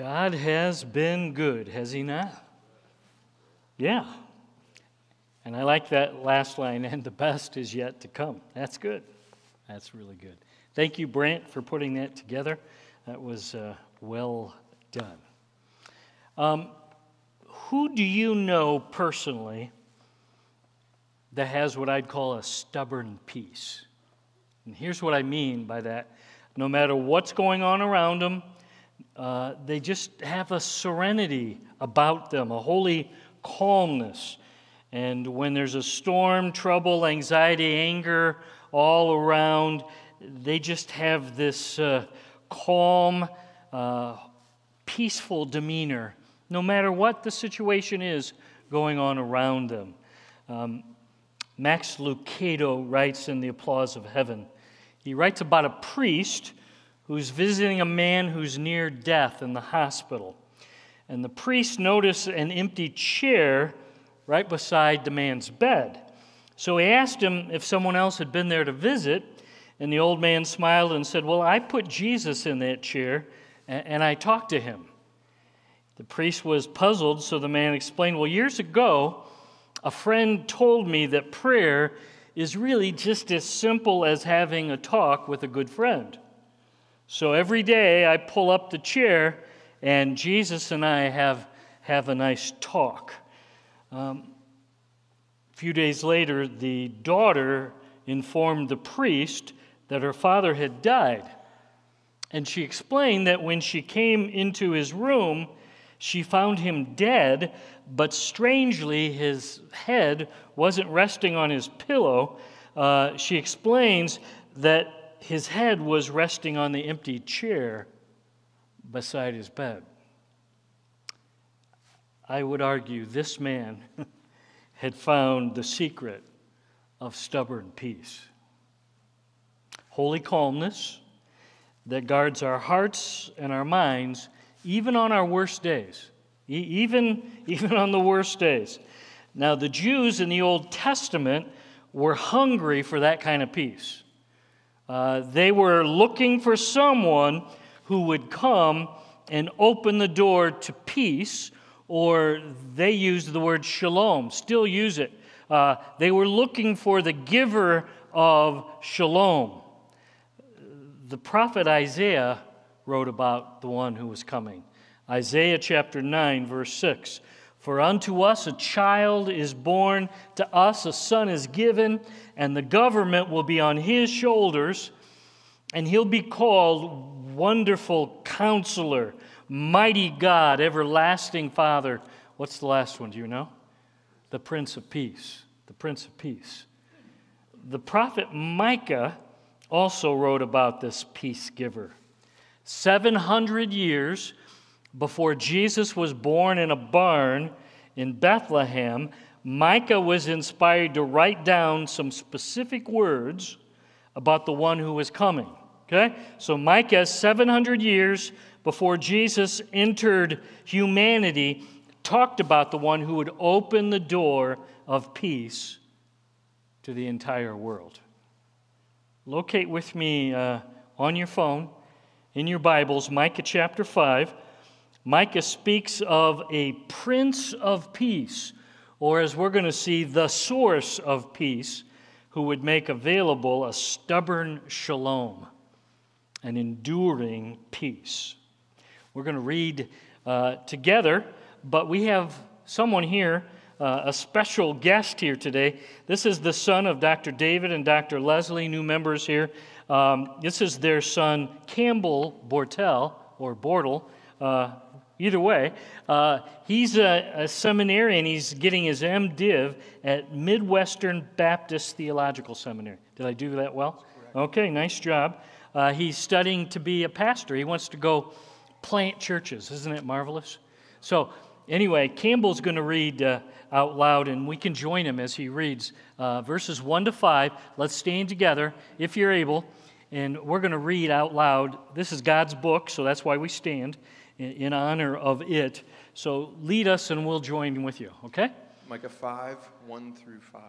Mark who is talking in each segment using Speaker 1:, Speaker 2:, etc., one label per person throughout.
Speaker 1: God has been good, has He not? Yeah. And I like that last line, and the best is yet to come. That's good. That's really good. Thank you, Brant, for putting that together. That was uh, well done. Um, who do you know personally that has what I'd call a stubborn peace? And here's what I mean by that no matter what's going on around them, uh, they just have a serenity about them, a holy calmness. And when there's a storm, trouble, anxiety, anger all around, they just have this uh, calm, uh, peaceful demeanor, no matter what the situation is going on around them. Um, Max Lucado writes in The Applause of Heaven. He writes about a priest who's visiting a man who's near death in the hospital. And the priest noticed an empty chair right beside the man's bed. So he asked him if someone else had been there to visit, and the old man smiled and said, Well, I put Jesus in that chair, and I talked to him. The priest was puzzled, so the man explained, Well, years ago, a friend told me that prayer is really just as simple as having a talk with a good friend. So every day I pull up the chair, and Jesus and I have, have a nice talk. Um, a few days later, the daughter informed the priest that her father had died. And she explained that when she came into his room, she found him dead, but strangely, his head wasn't resting on his pillow. Uh, she explains that his head was resting on the empty chair beside his bed. I would argue this man had found the secret of stubborn peace holy calmness that guards our hearts and our minds even on our worst days. even, even on the worst days. Now, the Jews in the Old Testament were hungry for that kind of peace. Uh, they were looking for someone who would come and open the door to peace, or they used the word shalom, still use it. Uh, they were looking for the giver of shalom the prophet Isaiah wrote about the one who was coming. Isaiah chapter 9, verse 6. For unto us a child is born, to us a son is given, and the government will be on his shoulders, and he'll be called Wonderful Counselor, Mighty God, Everlasting Father. What's the last one? Do you know? The Prince of Peace. The Prince of Peace. The prophet Micah also wrote about this peace giver. 700 years before Jesus was born in a barn in Bethlehem, Micah was inspired to write down some specific words about the one who was coming. Okay? So, Micah, 700 years before Jesus entered humanity, talked about the one who would open the door of peace to the entire world. Locate with me uh, on your phone, in your Bibles, Micah chapter 5. Micah speaks of a prince of peace, or as we're going to see, the source of peace, who would make available a stubborn shalom, an enduring peace. We're going to read uh, together, but we have someone here uh, a special guest here today. This is the son of Dr. David and Dr. Leslie, new members here. Um, this is their son, Campbell Bortel, or Bortle. Uh, either way, uh, he's a, a, seminarian. He's getting his MDiv at Midwestern Baptist Theological Seminary. Did I do that well? Okay, nice job. Uh, he's studying to be a pastor. He wants to go plant churches. Isn't it marvelous? So, anyway, Campbell's going to read uh, out loud, and we can join him as he reads uh, verses 1 to 5. Let's stand together if you're able, and we're going to read out loud. This is God's book, so that's why we stand in, honor of it. So lead us, and we'll join with you, okay?
Speaker 2: Micah 5 1 through 5.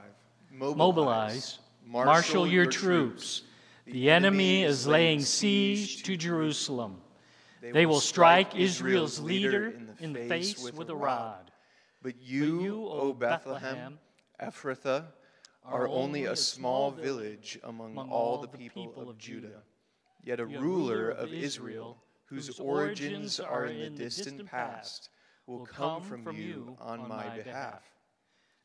Speaker 1: Mobilize, Mobilize marshal, marshal, your, your troops. troops. The, the enemy is laying siege to Jerusalem. They will strike Israel's leader in the face with a rod.
Speaker 2: But you, O Bethlehem, Ephrathah, are only a small village among all the people of Judah. Yet a ruler of Israel, whose origins are in the distant past, will come from you on my behalf.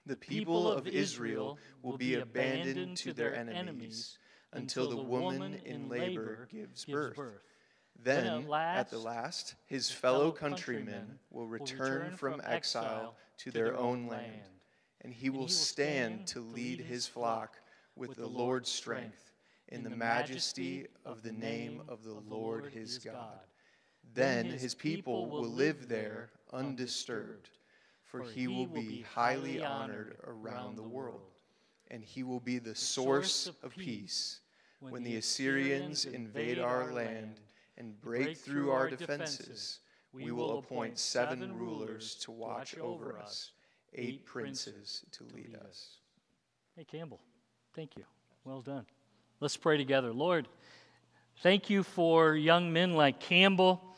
Speaker 2: The people of Israel will be abandoned to their enemies until the woman in labor gives birth. Then, at the last, his fellow countrymen will return from exile to their own land, and he will stand to lead his flock with the Lord's strength in the majesty of the name of the Lord his God. Then his people will live there undisturbed, for he will be highly honored around the world, and he will be the source of peace when the Assyrians invade our land and break through our defenses, we will appoint seven rulers to watch over us, eight princes to lead us.
Speaker 1: Hey, Campbell, thank you. Well done. Let's pray together. Lord, thank you for young men like Campbell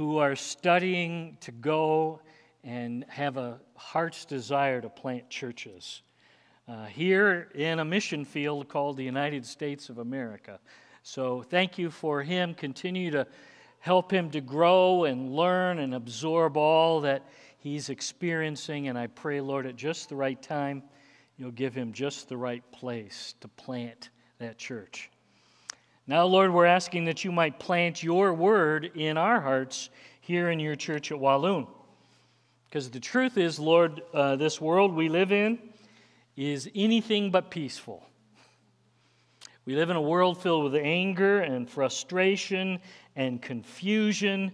Speaker 1: who are studying to go and have a heart's desire to plant churches uh, here in a mission field called the United States of America. So thank you for him. Continue to help him to grow and learn and absorb all that he's experiencing. And I pray, Lord, at just the right time, you'll give him just the right place to plant that church. Now, Lord, we're asking that you might plant your word in our hearts here in your church at Walloon. Because the truth is, Lord, uh, this world we live in is anything but peaceful. We live in a world filled with anger and frustration and confusion.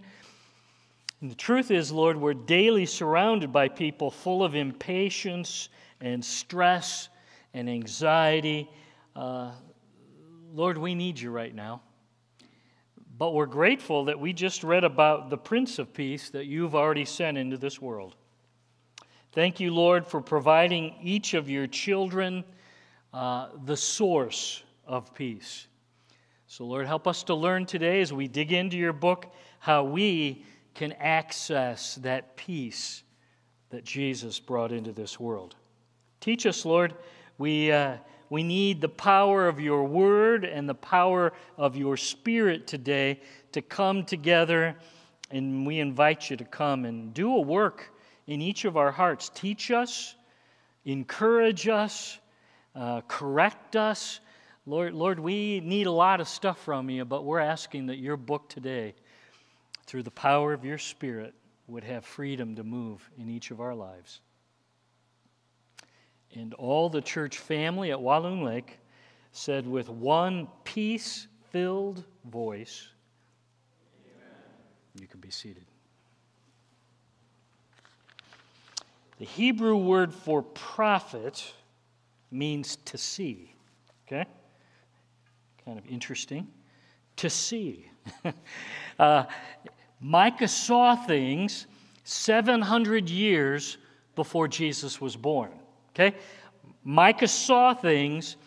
Speaker 1: And the truth is, Lord, we're daily surrounded by people full of impatience and stress and anxiety. Uh, Lord, we need you right now. But we're grateful that we just read about the Prince of Peace that you've already sent into this world. Thank you, Lord, for providing each of your children uh, the source of peace. So, Lord, help us to learn today as we dig into your book how we can access that peace that Jesus brought into this world. Teach us, Lord. We, uh, we need the power of your word and the power of your spirit today to come together, and we invite you to come and do a work in each of our hearts. Teach us, encourage us, uh, correct us Lord, Lord, we need a lot of stuff from you, but we're asking that your book today, through the power of your Spirit, would have freedom to move in each of our lives. And all the church family at Walloon Lake said with one peace filled voice, Amen. You can be seated. The Hebrew word for prophet means to see. Okay? kind of interesting to see. uh, Micah saw things 700 years before Jesus was born. Okay? Micah saw things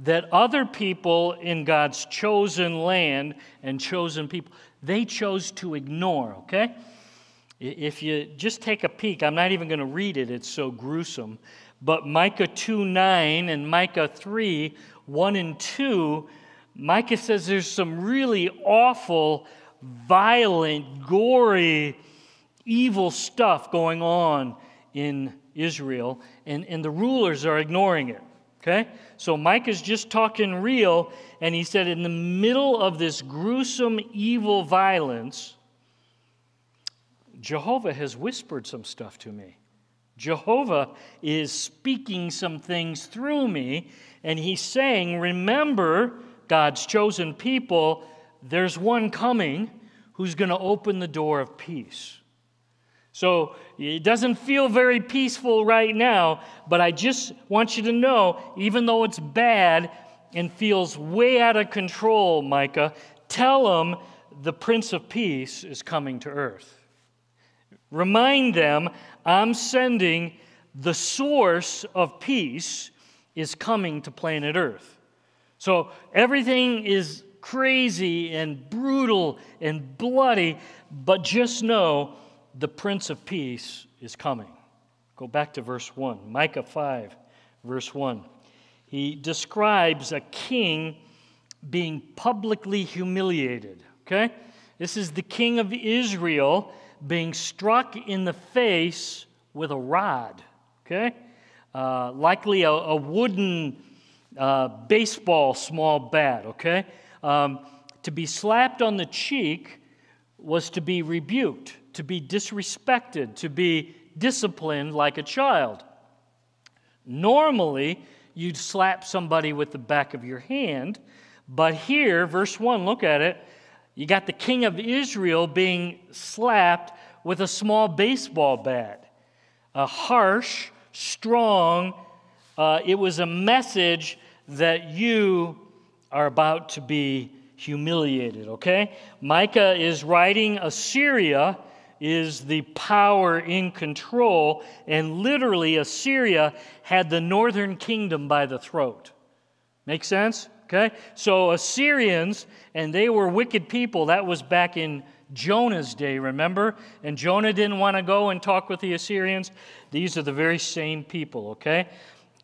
Speaker 1: that other people in God's chosen land and chosen people, they chose to ignore, okay? If you just take a peek, I'm not even going to read it, it's so gruesome. But Micah 2 9 and Micah 3 1 and 2 Micah says there's some really awful, violent, gory, evil stuff going on in Israel, and, and the rulers are ignoring it. Okay? So Micah's just talking real, and he said, in the middle of this gruesome, evil violence, Jehovah has whispered some stuff to me. Jehovah is speaking some things through me, and he's saying, Remember God's chosen people, there's one coming who's going to open the door of peace. So it doesn't feel very peaceful right now, but I just want you to know, even though it's bad and feels way out of control, Micah, tell them the Prince of Peace is coming to earth. Remind them, I'm sending the source of peace is coming to planet earth. So everything is crazy and brutal and bloody, but just know the Prince of Peace is coming. Go back to verse 1, Micah 5, verse 1. He describes a king being publicly humiliated. Okay? This is the king of Israel being struck in the face with a rod. Okay? Uh, likely a, a wooden uh, baseball small bat. Okay? Um, to be slapped on the cheek was to be rebuked, to be disrespected, to be disciplined like a child. Normally, you'd slap somebody with the back of your hand, but here, verse 1, look at it. You got the king of Israel being slapped with a small baseball bat. A harsh, strong, uh, it was a message that you are about to be humiliated, okay? Micah is writing Assyria is the power in control, and literally Assyria had the northern kingdom by the throat. Make sense? Okay? So Assyrians, and they were wicked people. That was back in Jonah's day, remember? And Jonah didn't want to go and talk with the Assyrians. These are the very same people, okay?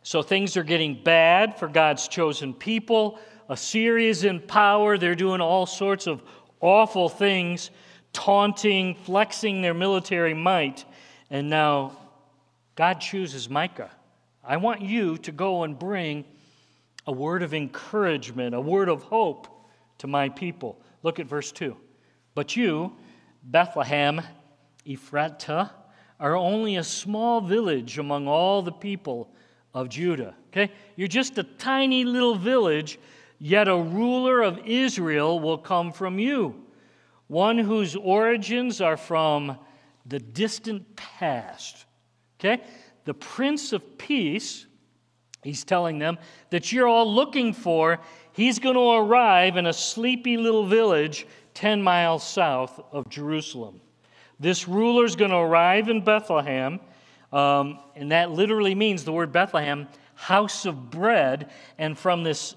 Speaker 1: So things are getting bad for God's chosen people. Assyria's in power. They're doing all sorts of awful things, taunting, flexing their military might. And now God chooses Micah. I want you to go and bring a word of encouragement, a word of hope to my people. Look at verse 2. But you, Bethlehem, Ephrathah, are only a small village among all the people of Judah. Okay? You're just a tiny little village, yet a ruler of Israel will come from you, one whose origins are from the distant past. Okay? The Prince of Peace He's telling them that you're all looking for, he's going to arrive in a sleepy little village 10 miles south of Jerusalem. This ruler's going to arrive in Bethlehem, um, and that literally means the word Bethlehem, house of bread. And from this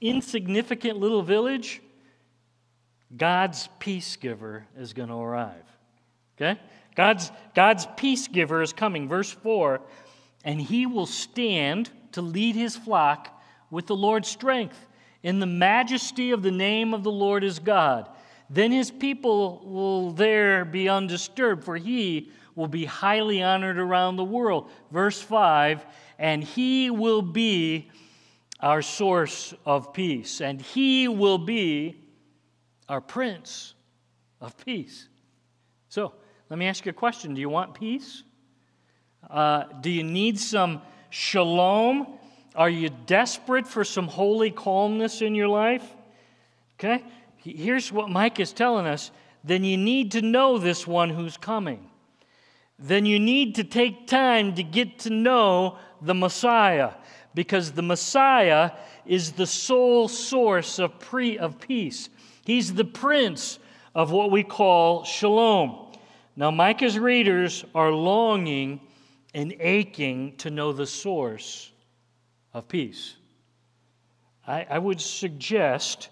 Speaker 1: insignificant little village, God's peace giver is going to arrive. Okay? God's, God's peace giver is coming. Verse 4 and he will stand to lead his flock with the Lord's strength. In the majesty of the name of the Lord is God. Then his people will there be undisturbed, for he will be highly honored around the world. Verse 5 And he will be our source of peace, and he will be our prince of peace. So, let me ask you a question Do you want peace? Uh, do you need some shalom? Are you desperate for some holy calmness in your life? Okay? Here's what Micah's telling us. Then you need to know this one who's coming. Then you need to take time to get to know the Messiah because the Messiah is the sole source of, pre, of peace. He's the prince of what we call shalom. Now, Micah's readers are longing and aching to know the source of peace. I, I would suggest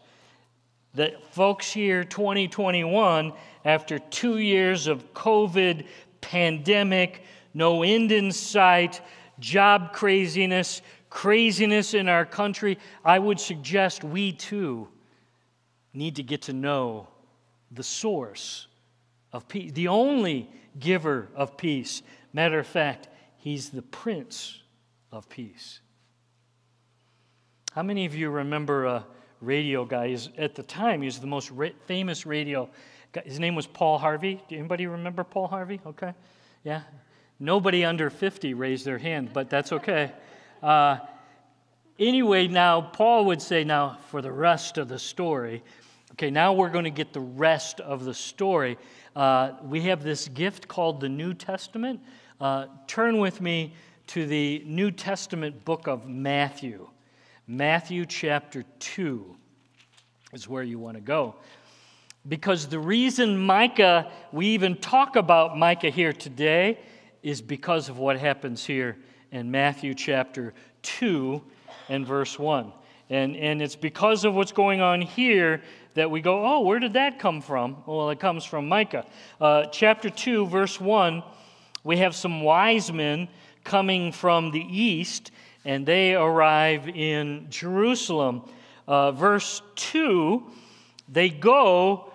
Speaker 1: that folks here 2021 after two years of covid pandemic no end in sight job craziness craziness in our country i would suggest we too need to get to know the source of peace the only giver of peace Matter of fact, he's the Prince of Peace. How many of you remember a radio guy? He's, at the time, he was the most famous radio guy. His name was Paul Harvey. Do anybody remember Paul Harvey? Okay. Yeah. Nobody under 50 raised their hand, but that's okay. Uh, anyway, now Paul would say, now for the rest of the story, okay, now we're going to get the rest of the story. Uh, we have this gift called the New Testament. Uh, turn with me to the New Testament book of Matthew. Matthew chapter 2 is where you want to go. Because the reason Micah, we even talk about Micah here today, is because of what happens here in Matthew chapter 2 and verse 1. And, and it's because of what's going on here that we go, oh, where did that come from? Well, it comes from Micah. Uh, chapter 2, verse 1, we have some wise men coming from the east, and they arrive in Jerusalem. Uh, verse 2, they go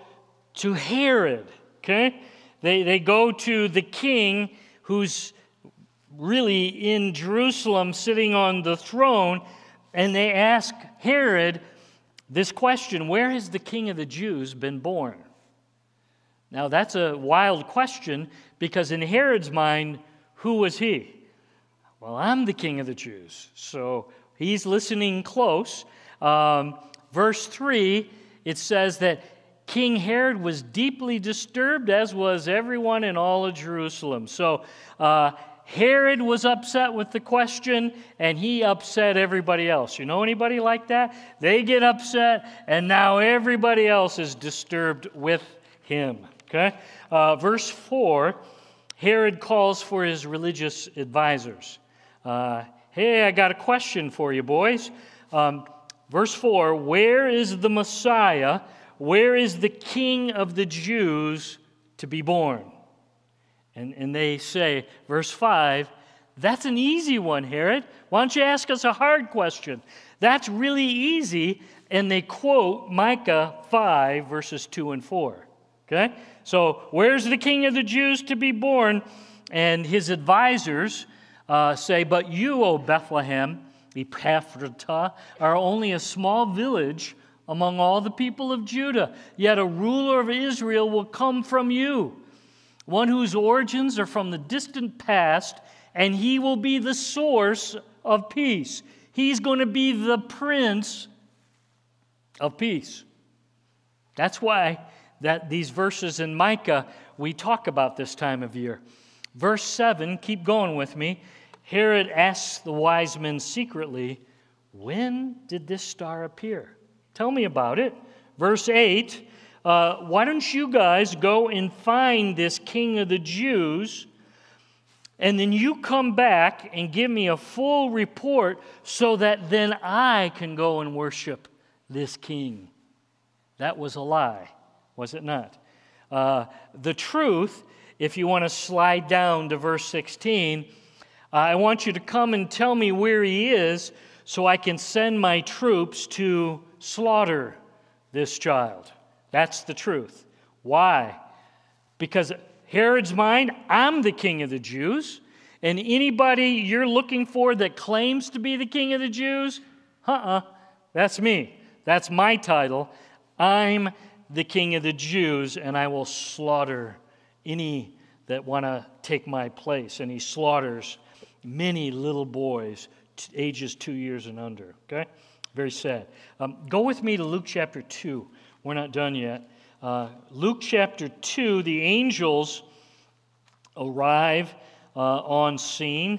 Speaker 1: to Herod, okay? They, they go to the king who's really in Jerusalem sitting on the throne, and they ask Herod this question Where has the king of the Jews been born? Now, that's a wild question because in Herod's mind, who was he? Well, I'm the king of the Jews. So he's listening close. Um, verse 3, it says that King Herod was deeply disturbed, as was everyone in all of Jerusalem. So uh, Herod was upset with the question, and he upset everybody else. You know anybody like that? They get upset, and now everybody else is disturbed with him. Okay? Uh, verse 4 Herod calls for his religious advisors. Uh, hey, I got a question for you, boys. Um, verse 4 Where is the Messiah? Where is the King of the Jews to be born? And, and they say, verse 5, that's an easy one, Herod. Why don't you ask us a hard question? That's really easy. And they quote Micah 5, verses 2 and 4. Okay? So, where's the king of the Jews to be born? And his advisors uh, say, But you, O Bethlehem, Ephrathah, are only a small village among all the people of Judah. Yet a ruler of Israel will come from you one whose origins are from the distant past, and he will be the source of peace. He's going to be the prince of peace. That's why that these verses in Micah we talk about this time of year. Verse 7, keep going with me. Herod asks the wise men secretly, When did this star appear? Tell me about it. Verse 8, uh, why don't you guys go and find this king of the Jews? And then you come back and give me a full report so that then I can go and worship this king. That was a lie, was it not? Uh, the truth, if you want to slide down to verse 16, uh, I want you to come and tell me where he is so I can send my troops to slaughter this child. That's the truth. Why? Because Herod's mind, I'm the king of the Jews. And anybody you're looking for that claims to be the king of the Jews, uh uh, that's me. That's my title. I'm the king of the Jews, and I will slaughter any that want to take my place. And he slaughters many little boys, ages two years and under. Okay? Very sad. Um, go with me to Luke chapter 2. We're not done yet. Uh, Luke chapter 2, the angels arrive uh, on scene,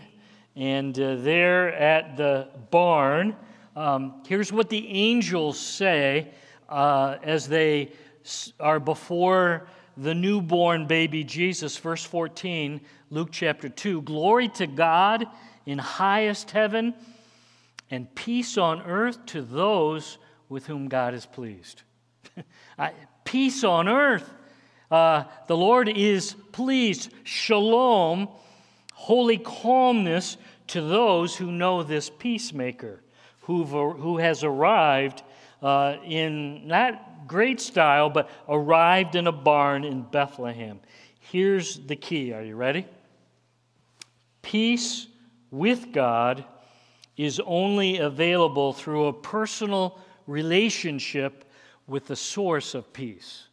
Speaker 1: and uh, there at the barn, um, here's what the angels say uh, as they are before the newborn baby Jesus. Verse 14, Luke chapter 2 Glory to God in highest heaven, and peace on earth to those with whom God is pleased. peace on earth. Uh, the Lord is pleased. Shalom, holy calmness to those who know this peacemaker who has arrived uh, in not great style, but arrived in a barn in Bethlehem. Here's the key. Are you ready? Peace with God is only available through a personal relationship with the source of peace.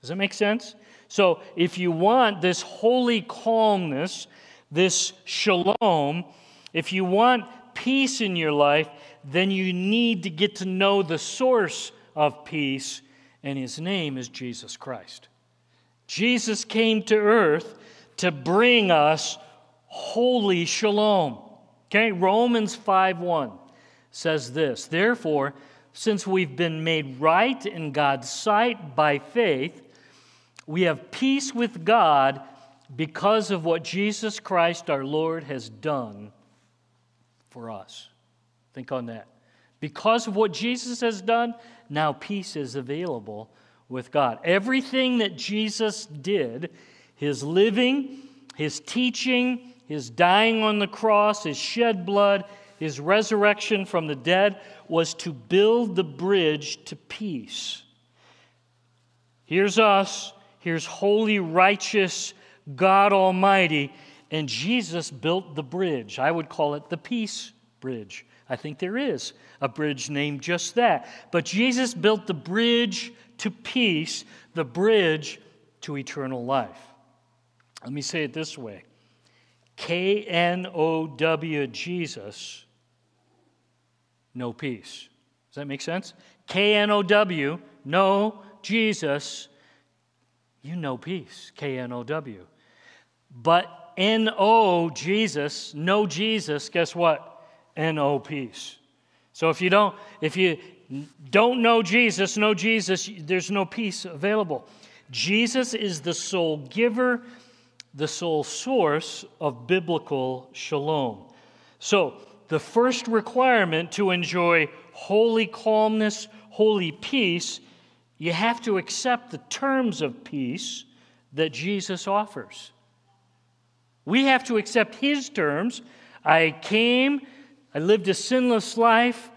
Speaker 1: Does that make sense? So, if you want this holy calmness, this shalom, if you want peace in your life, then you need to get to know the source of peace, and his name is Jesus Christ. Jesus came to earth to bring us holy shalom. Okay, Romans 5 1 says this, therefore, since we've been made right in God's sight by faith, we have peace with God because of what Jesus Christ our Lord has done for us. Think on that. Because of what Jesus has done, now peace is available with God. Everything that Jesus did, his living, his teaching, his dying on the cross, his shed blood, his resurrection from the dead, was to build the bridge to peace. Here's us, here's holy, righteous God Almighty, and Jesus built the bridge. I would call it the peace bridge. I think there is a bridge named just that. But Jesus built the bridge to peace, the bridge to eternal life. Let me say it this way K N O W Jesus, no peace. Does that make sense? K N O W, no Jesus, you know peace. K N O W. But N O Jesus, no Jesus, guess what? N-O peace. So if you don't, if you don't know Jesus, know Jesus, there's no peace available. Jesus is the sole giver, the sole source of biblical shalom. So the first requirement to enjoy holy calmness, holy peace, you have to accept the terms of peace that Jesus offers. We have to accept his terms. I came I lived a sinless life.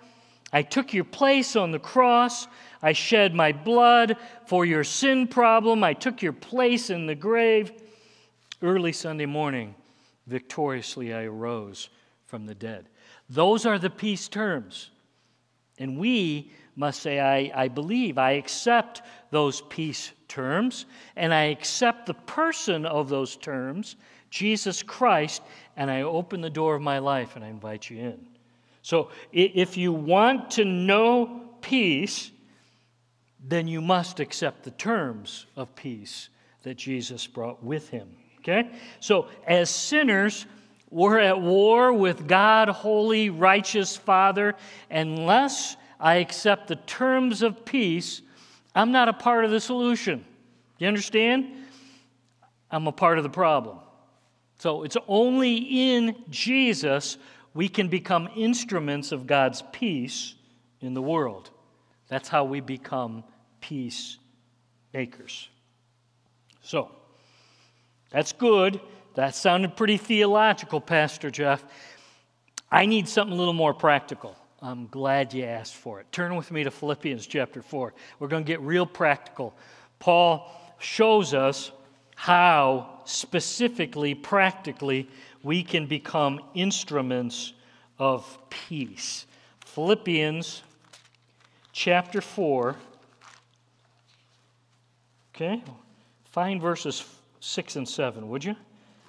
Speaker 1: I took your place on the cross. I shed my blood for your sin problem. I took your place in the grave. Early Sunday morning, victoriously I arose from the dead. Those are the peace terms. And we must say, I, I believe, I accept those peace terms, and I accept the person of those terms, Jesus Christ, and I open the door of my life and I invite you in. So if you want to know peace, then you must accept the terms of peace that Jesus brought with him. Okay? So as sinners, we're at war with God, holy, righteous Father. Unless I accept the terms of peace, I'm not a part of the solution. You understand? I'm a part of the problem. So it's only in Jesus we can become instruments of God's peace in the world. That's how we become peacemakers. So, that's good. That sounded pretty theological, Pastor Jeff. I need something a little more practical. I'm glad you asked for it. Turn with me to Philippians chapter 4. We're going to get real practical. Paul shows us how specifically, practically, we can become instruments of peace. Philippians chapter 4. Okay? Find verses 6 and 7, would you?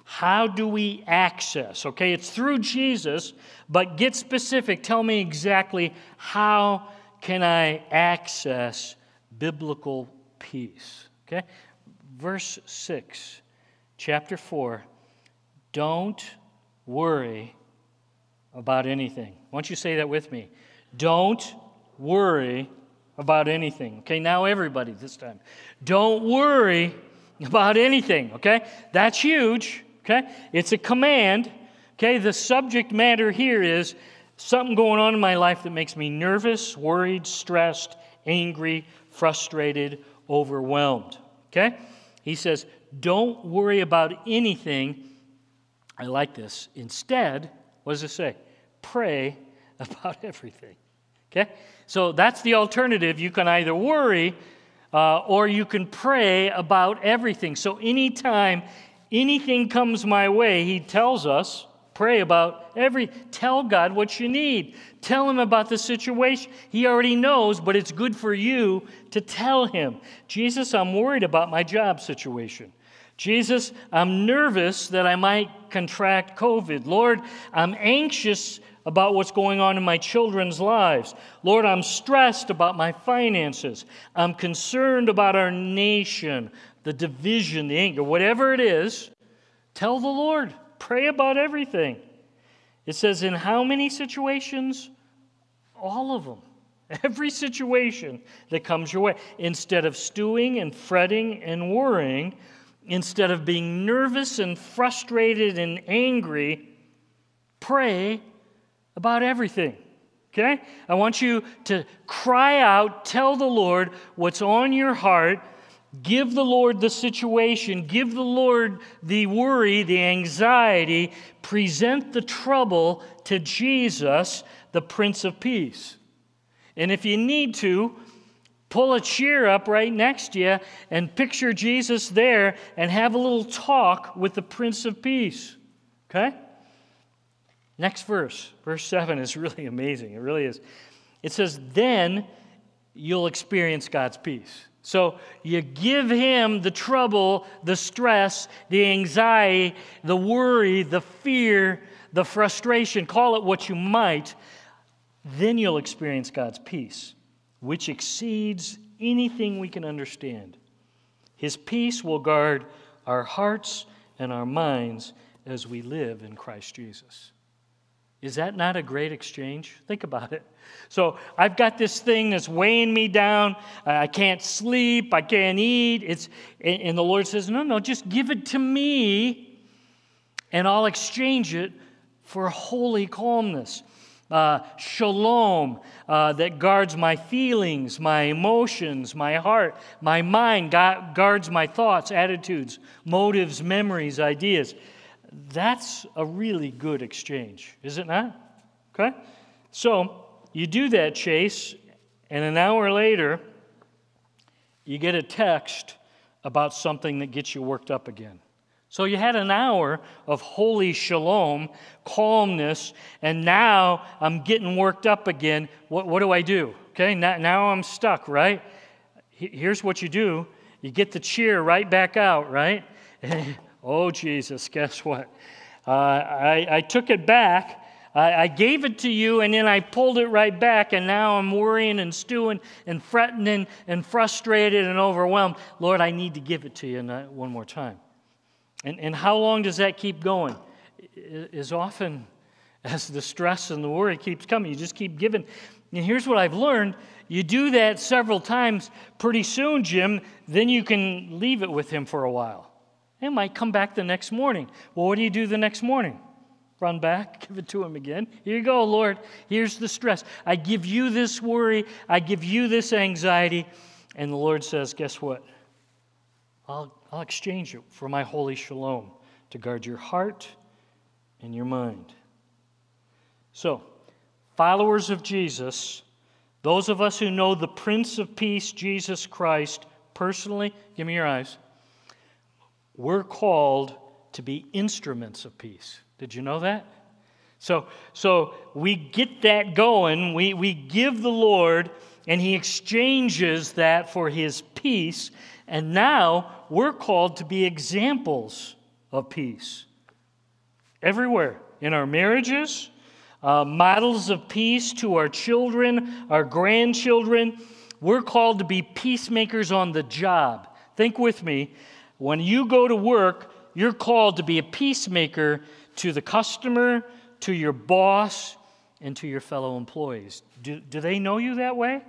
Speaker 1: How do we access? Okay, it's through Jesus, but get specific. Tell me exactly how can I access biblical peace? Okay? verse 6, chapter 4 don't worry about anything. Why don't you say that with me? Don't worry about anything. Okay, now everybody this time. Don't worry about anything. Okay, that's huge. Okay, it's a command. Okay, the subject matter here is something going on in my life that makes me nervous, worried, stressed, angry, frustrated, overwhelmed. Okay? He says, Don't worry about anything. I like this. Instead, what does it say? Pray about everything. Okay? So that's the alternative. You can either worry uh, or you can pray about everything. So anytime anything comes my way, he tells us Pray about every, tell God what you need. Tell Him about the situation. He already knows, but it's good for you to tell Him. Jesus, I'm worried about my job situation. Jesus, I'm nervous that I might contract COVID. Lord, I'm anxious about what's going on in my children's lives. Lord, I'm stressed about my finances. I'm concerned about our nation, the division, the anger, whatever it is. Tell the Lord. Pray about everything. It says, in how many situations? All of them. Every situation that comes your way. Instead of stewing and fretting and worrying, instead of being nervous and frustrated and angry, pray about everything. Okay? I want you to cry out, tell the Lord what's on your heart. Give the Lord the situation, give the Lord the worry, the anxiety, present the trouble to Jesus, the Prince of Peace. And if you need to, pull a chair up right next to you and picture Jesus there and have a little talk with the Prince of Peace. Okay? Next verse, verse 7 is really amazing. It really is. It says, Then you'll experience God's peace. So you give him the trouble, the stress, the anxiety, the worry, the fear, the frustration, call it what you might, then you'll experience God's peace, which exceeds anything we can understand. His peace will guard our hearts and our minds as we live in Christ Jesus. Is that not a great exchange? Think about it. So I've got this thing that's weighing me down. I can't sleep. I can't eat. It's, and the Lord says, No, no, just give it to me, and I'll exchange it for holy calmness. Uh, shalom uh, that guards my feelings, my emotions, my heart, my mind, guards my thoughts, attitudes, motives, memories, ideas. That's a really good exchange, is it not? Okay? So you do that, Chase, and an hour later, you get a text about something that gets you worked up again. So you had an hour of holy shalom, calmness, and now I'm getting worked up again. What, what do I do? Okay, now, now I'm stuck, right? Here's what you do you get the cheer right back out, right? Oh, Jesus, guess what? Uh, I, I took it back. I, gave it to you, and then I pulled it right back, and now I'm worrying and stewing and fretting and, frustrated and overwhelmed. Lord, I need to give it to you one more time. And, and how long does that keep going? As often as the stress and the worry keeps coming, you just keep giving. And here's what I've learned you do that several times, pretty soon, Jim, then you can leave it with him for a while. It might come back the next morning. Well, what do you do the next morning? Run back, give it to him again. Here you go, Lord. Here's the stress. I give you this worry, I give you this anxiety. And the Lord says, Guess what? I'll, I'll exchange it for my holy shalom to guard your heart and your mind. So, followers of Jesus, those of us who know the Prince of Peace, Jesus Christ, personally, give me your eyes we're called to be instruments of peace. Did you know that? So, so we get that going. We, we give the Lord, and He exchanges that for His peace. And now we're called to be examples of peace everywhere in our marriages, uh, models of peace to our children, our grandchildren. We're called to be peacemakers on the job. Think with me when you go to work, you're called to be a peacemaker to the customer, to your boss, and to your fellow employees. Do, do they know you that way?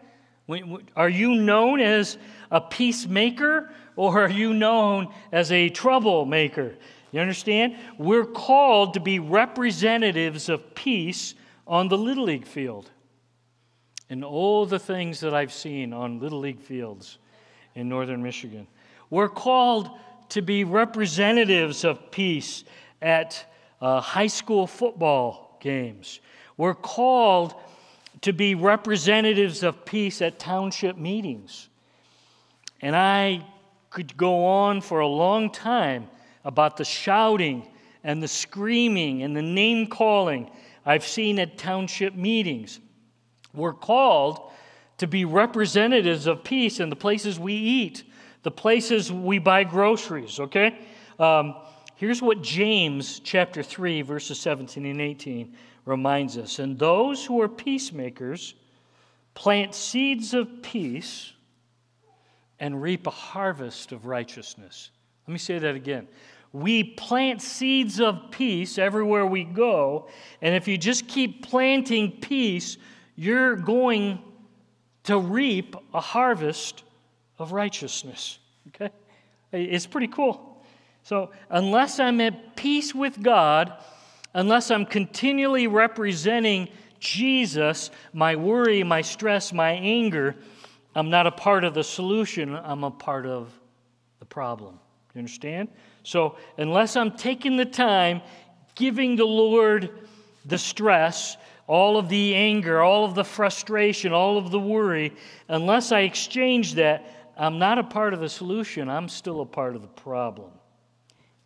Speaker 1: Are you known as a peacemaker or are you known as a troublemaker? You understand? We're called to be representatives of peace on the Little League field. And all the things that I've seen on Little League fields in northern Michigan. We're called to be representatives of peace at uh, high school football games. We're called to be representatives of peace at township meetings. And I could go on for a long time about the shouting and the screaming and the name calling I've seen at township meetings. We're called to be representatives of peace in the places we eat the places we buy groceries, okay? Um, here's what James chapter 3, verses 17 and 18 reminds us. And those who are peacemakers plant seeds of peace and reap a harvest of righteousness. Let me say that again. We plant seeds of peace everywhere we go, and if you just keep planting peace, you're going to reap a harvest of righteousness. Okay? It's pretty cool. So, unless I'm at peace with God, unless I'm continually representing Jesus, my worry, my stress, my anger, I'm not a part of the solution, I'm a part of the problem. You understand? So, unless I'm taking the time, giving the Lord the stress, all of the anger, all of the frustration, all of the worry, unless I exchange that, I'm not a part of the solution, I'm still a part of the problem.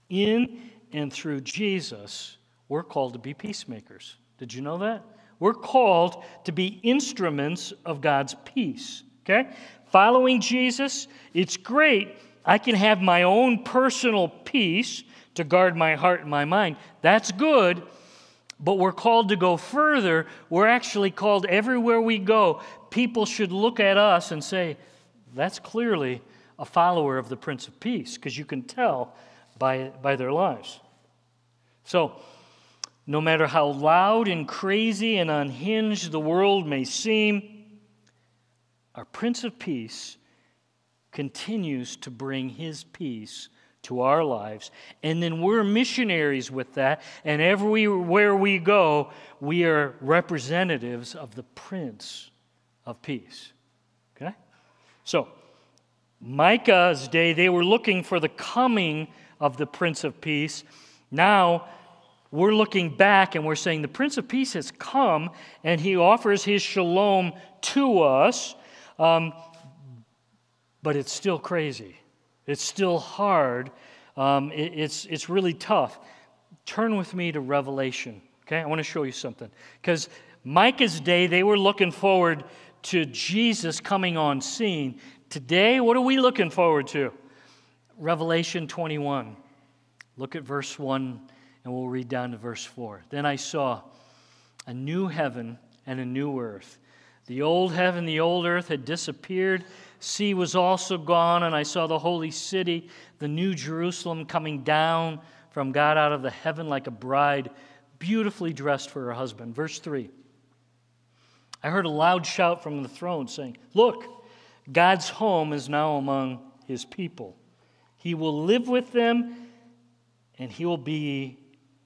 Speaker 1: In and through Jesus, we're called to be peacemakers. Did you know that? We're called to be instruments of God's peace. Okay? Following Jesus, it's great. I can have my own personal peace to guard my heart and my mind. That's good. But we're called to go further. We're actually called everywhere we go. People should look at us and say, that's clearly a follower of the Prince of Peace, because you can tell by, by their lives. So, no matter how loud and crazy and unhinged the world may seem, our Prince of Peace continues to bring his peace to our lives. And then we're missionaries with that. And everywhere we go, we are representatives of the Prince of Peace. So, Micah's day, they were looking for the coming of the Prince of Peace. Now, we're looking back and we're saying the Prince of Peace has come and he offers his shalom to us, um, but it's still crazy. It's still hard. Um, it, it's, it's really tough. Turn with me to Revelation, okay? I want to show you something. Because Micah's day, they were looking forward to Jesus coming on scene. Today, what are we looking forward to? Revelation 21. Look at verse 1, and we'll read down to verse 4. Then I saw a new heaven and a new earth. The old heaven, the old earth had disappeared sea was also gone, and I saw the holy city, the new Jerusalem, coming down from God out of the heaven like a bride, beautifully dressed for her husband. Verse 3 I heard a loud shout from the throne saying, Look, God's home is now among his people. He will live with them, and he will be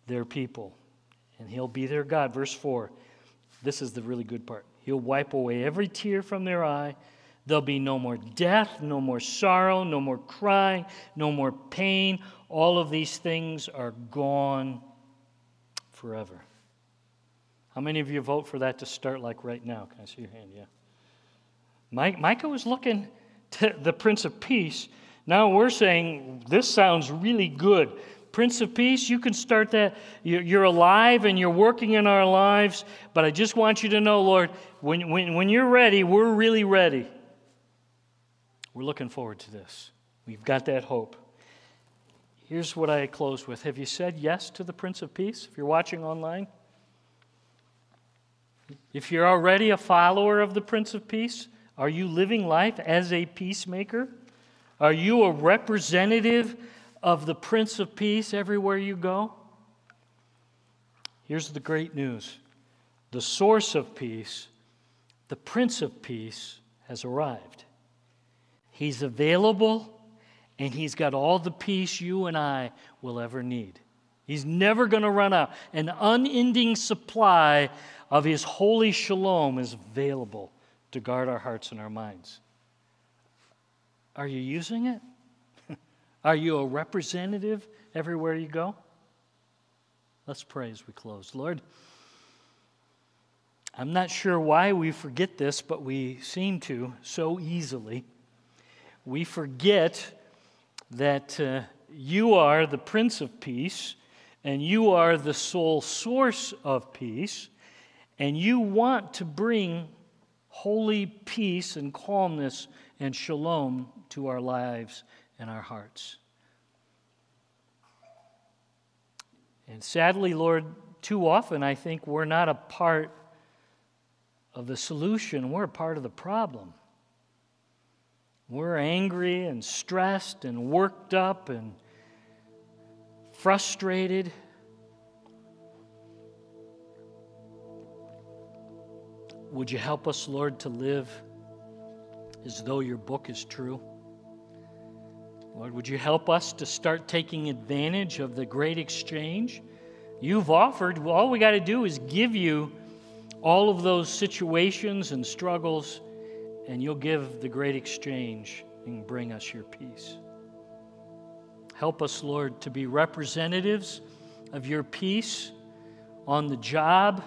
Speaker 1: their people, and he'll be their God. Verse 4 This is the really good part. He'll wipe away every tear from their eye There'll be no more death, no more sorrow, no more crying, no more pain. All of these things are gone forever. How many of you vote for that to start like right now? Can I see your hand? Yeah. Mike, Micah was looking to the Prince of Peace. Now we're saying this sounds really good. Prince of Peace, you can start that. You're alive and you're working in our lives, but I just want you to know, Lord, when, when, when you're ready, we're really ready. We're looking forward to this. We've got that hope. Here's what I close with Have you said yes to the Prince of Peace if you're watching online? If you're already a follower of the Prince of Peace, are you living life as a peacemaker? Are you a representative of the Prince of Peace everywhere you go? Here's the great news the source of peace, the Prince of Peace, has arrived. He's available, and He's got all the peace you and I will ever need. He's never going to run out. An unending supply of His holy shalom is available to guard our hearts and our minds. Are you using it? Are you a representative everywhere you go? Let's pray as we close. Lord, I'm not sure why we forget this, but we seem to so easily we forget that uh, you are the Prince of Peace and you are the sole source of peace, and you want to bring holy peace and calmness and shalom to our lives and our hearts. And sadly, Lord, too often I think we're not a part of the solution, we're a part of the problem. We're angry and stressed and worked up and frustrated. Would you help us, Lord, to live as though your book is true? Lord, would you help us to start taking advantage of the great exchange you've offered? All we got to do is give you all of those situations and struggles, and you'll give the great exchange and bring us your peace. Help us, Lord, to be representatives of your peace on the job,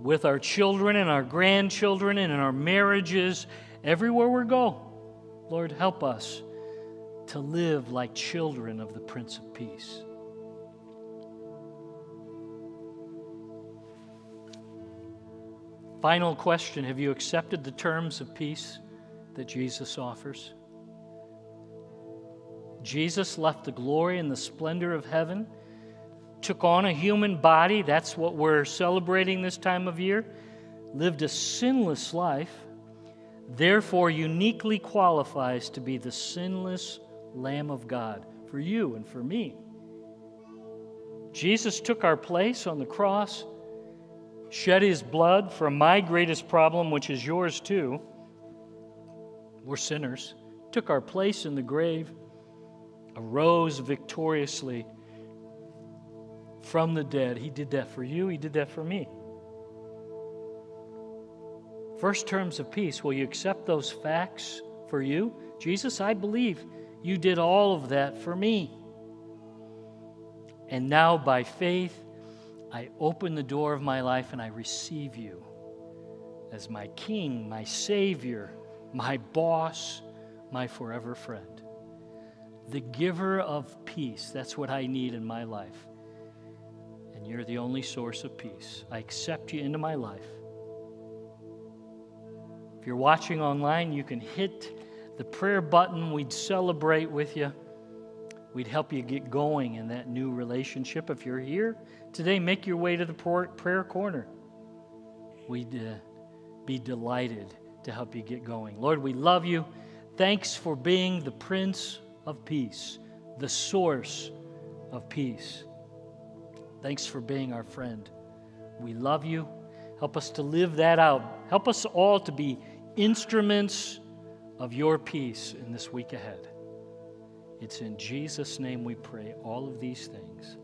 Speaker 1: with our children and our grandchildren, and in our marriages, everywhere we go. Lord, help us to live like children of the Prince of Peace. Final question Have you accepted the terms of peace that Jesus offers? Jesus left the glory and the splendor of heaven, took on a human body, that's what we're celebrating this time of year, lived a sinless life, therefore uniquely qualifies to be the sinless Lamb of God for you and for me. Jesus took our place on the cross, shed his blood for my greatest problem, which is yours too. We're sinners. Took our place in the grave arose victoriously from the dead. He did that for you, He did that for me. First terms of peace, will you accept those facts for you? Jesus, I believe you did all of that for me. And now, by faith, I open the door of my life and I receive you as my King, my Savior, my boss, my forever friend the giver of peace. That's what I need in my life. And you're the only source of peace. I accept you into my life. If you're watching online, you can hit the prayer button. We'd celebrate with you. We'd help you get going in that new relationship. If you're here today, make your way to the prayer corner. We'd uh, be delighted to help you get going. Lord, we love you. Thanks for being the Prince of peace, the source of peace. Thanks for being our friend. We love you. Help us to live that out. Help us all to be instruments of your peace in this week ahead. It's in Jesus' name we pray all of these things.